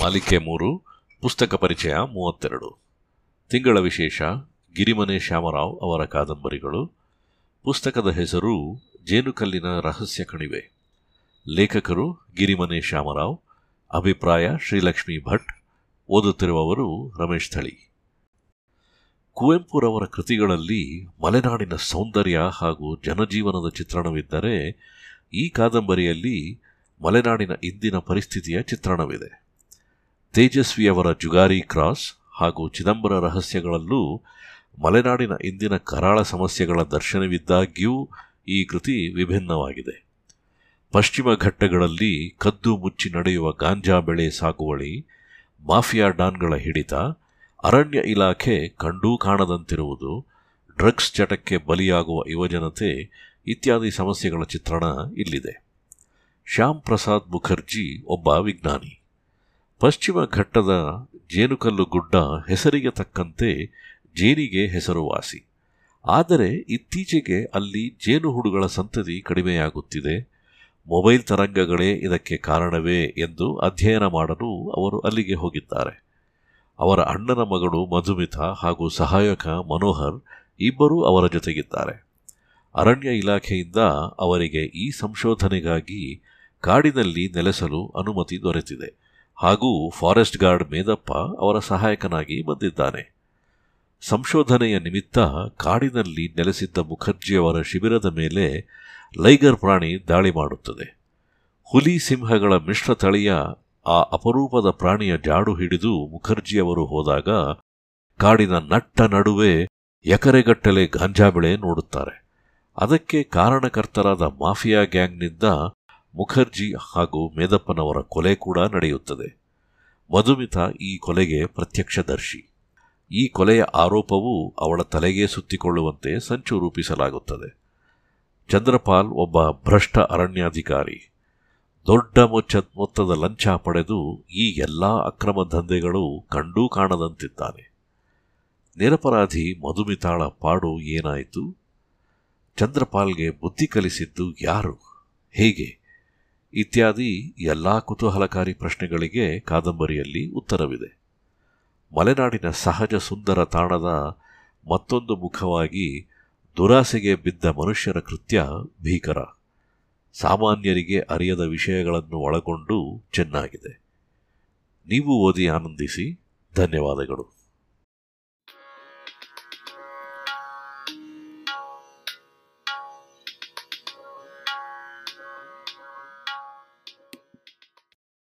ಮಾಲಿಕೆ ಮೂರು, ಪುಸ್ತಕ ಪರಿಚಯ ಮೂವತ್ತೆರಡು. ತಿಂಗಳ ವಿಶೇಷ, ಗಿರಿಮನೆ ಶ್ಯಾಮರಾವ್ ಅವರ ಕಾದಂಬರಿಗಳು. ಪುಸ್ತಕದ ಹೆಸರು ಜೇನುಕಲ್ಲಿನ ರಹಸ್ಯ ಕಣಿವೆ. ಲೇಖಕರು ಗಿರಿಮನೆ ಶ್ಯಾಮರಾವ್, ಅಭಿಪ್ರಾಯ ಶ್ರೀಲಕ್ಷ್ಮಿ ಭಟ್, ಓದುತ್ತಿರುವವರು ರಮೇಶ್ ಥಳಿ. ಕುವೆಂಪುರವರ ಕೃತಿಗಳಲ್ಲಿ ಮಲೆನಾಡಿನ ಸೌಂದರ್ಯ ಹಾಗೂ ಜನಜೀವನದ ಚಿತ್ರಣವಿದ್ದರೆ ಈ ಕಾದಂಬರಿಯಲ್ಲಿ ಮಲೆನಾಡಿನ ಇಂದಿನ ಪರಿಸ್ಥಿತಿಯ ಚಿತ್ರಣವಿದೆ. ತೇಜಸ್ವಿಯವರ ಜುಗಾರಿ ಕ್ರಾಸ್ ಹಾಗೂ ಚಿದಂಬರ ರಹಸ್ಯಗಳಲ್ಲೂ ಮಲೆನಾಡಿನ ಇಂದಿನ ಕರಾಳ ಸಮಸ್ಯೆಗಳ ದರ್ಶನವಿದ್ದಾಗ್ಯೂ ಈ ಕೃತಿ ವಿಭಿನ್ನವಾಗಿದೆ. ಪಶ್ಚಿಮ ಘಟ್ಟಗಳಲ್ಲಿ ಕದ್ದು ಮುಚ್ಚಿ ನಡೆಯುವ ಗಾಂಜಾ ಬೆಳೆ ಸಾಗುವಳಿ, ಮಾಫಿಯಾ ಡಾನ್ಗಳ ಹಿಡಿತ, ಅರಣ್ಯ ಇಲಾಖೆ ಕಂಡೂ ಕಾಣದಂತಿರುವುದು, ಡ್ರಗ್ಸ್ ಚಟಕ್ಕೆ ಬಲಿಯಾಗುವ ಯುವಜನತೆ ಇತ್ಯಾದಿ ಸಮಸ್ಯೆಗಳ ಚಿತ್ರಣ ಇಲ್ಲಿದೆ. ಶ್ಯಾಮ್ ಪ್ರಸಾದ್ ಮುಖರ್ಜಿ ಒಬ್ಬ ವಿಜ್ಞಾನಿ. ಪಶ್ಚಿಮ ಘಟ್ಟದ ಜೇನುಕಲ್ಲು ಗುಡ್ಡ ಹೆಸರಿಗೆ ತಕ್ಕಂತೆ ಜೇನಿಗೆ ಹೆಸರುವಾಸಿ. ಆದರೆ ಇತ್ತೀಚೆಗೆ ಅಲ್ಲಿ ಜೇನುಹುಡುಗಳ ಸಂತತಿ ಕಡಿಮೆಯಾಗುತ್ತಿದೆ. ಮೊಬೈಲ್ ತರಂಗಗಳೇ ಇದಕ್ಕೆ ಕಾರಣವೇ ಎಂದು ಅಧ್ಯಯನ ಮಾಡಲು ಅವರು ಅಲ್ಲಿಗೆ ಹೋಗಿದ್ದಾರೆ. ಅವರ ಅಣ್ಣನ ಮಗಳು ಮಧುಮಿತ ಹಾಗೂ ಸಹಾಯಕ ಮನೋಹರ್ ಇಬ್ಬರೂ ಅವರ ಜೊತೆಗಿದ್ದಾರೆ. ಅರಣ್ಯ ಇಲಾಖೆಯಿಂದ ಅವರಿಗೆ ಈ ಸಂಶೋಧನೆಗಾಗಿ ಕಾಡಿನಲ್ಲಿ ನೆಲೆಸಲು ಅನುಮತಿ ದೊರೆತಿದೆ. ಹಾಗೂ ಫಾರೆಸ್ಟ್ ಗಾರ್ಡ್ ಮೇದಪ್ಪ ಅವರ ಸಹಾಯಕನಾಗಿ ಬಂದಿದ್ದಾನೆ. ಸಂಶೋಧನೆಯ ನಿಮಿತ್ತ ಕಾಡಿನಲ್ಲಿ ನೆಲೆಸಿದ್ದ ಮುಖರ್ಜಿಯವರ ಶಿಬಿರದ ಮೇಲೆ ಲೈಗರ್ ಪ್ರಾಣಿ ದಾಳಿ ಮಾಡುತ್ತದೆ. ಹುಲಿ ಸಿಂಹಗಳ ಮಿಶ್ರ ತಳಿಯ ಆ ಅಪರೂಪದ ಪ್ರಾಣಿಯ ಜಾಡು ಹಿಡಿದು ಮುಖರ್ಜಿಯವರು ಹೋದಾಗ ಕಾಡಿನ ನಟ್ಟ ನಡುವೆ ಎಕರೆಗಟ್ಟಲೆ ಗಾಂಜಾ ಬೆಳೆ ನೋಡುತ್ತಾರೆ. ಅದಕ್ಕೆ ಕಾರಣಕರ್ತರಾದ ಮಾಫಿಯಾ ಗ್ಯಾಂಗ್ನಿಂದ ಮುಖರ್ಜಿ ಹಾಗೂ ಮೇದಪ್ಪನವರ ಕೊಲೆ ಕೂಡ ನಡೆಯುತ್ತದೆ. ಮಧುಮಿತಾ ಈ ಕೊಲೆಗೆ ಪ್ರತ್ಯಕ್ಷದರ್ಶಿ. ಈ ಕೊಲೆಯ ಆರೋಪವು ಅವಳ ತಲೆಗೆ ಸುತ್ತಿಕೊಳ್ಳುವಂತೆ ಸಂಚು ರೂಪಿಸಲಾಗುತ್ತದೆ. ಚಂದ್ರಪಾಲ್ ಒಬ್ಬ ಭ್ರಷ್ಟ ಅರಣ್ಯಾಧಿಕಾರಿ. ದೊಡ್ಡ ಮೊಚ್ಚ ಮೊತ್ತದ ಲಂಚ ಪಡೆದು ಈ ಎಲ್ಲಾ ಅಕ್ರಮ ದಂಧೆಗಳು ಕಂಡೂ ಕಾಣದಂತಿದ್ದಾನೆ. ನಿರಪರಾಧಿ ಮಧುಮಿತಾಳ ಪಾಡು ಏನಾಯಿತು? ಚಂದ್ರಪಾಲ್ಗೆ ಬುದ್ಧಿ ಕಲಿಸಿದ್ದು ಯಾರು? ಹೇಗೆ? ಇತ್ಯಾದಿ ಎಲ್ಲ ಕುತೂಹಲಕಾರಿ ಪ್ರಶ್ನೆಗಳಿಗೆ ಕಾದಂಬರಿಯಲ್ಲಿ ಉತ್ತರವಿದೆ. ಮಲೆನಾಡಿನ ಸಹಜ ಸುಂದರ ತಾಣದ ಮತ್ತೊಂದು ಮುಖವಾಗಿ ದುರಾಸೆಗೆ ಬಿದ್ದ ಮನುಷ್ಯರ ಕೃತ್ಯ ಭೀಕರ. ಸಾಮಾನ್ಯರಿಗೆ ಅರಿಯದ ವಿಷಯಗಳನ್ನು ಒಳಗೊಂಡು ಚೆನ್ನಾಗಿದೆ. ನೀವು ಓದಿ ಆನಂದಿಸಿ. ಧನ್ಯವಾದಗಳು.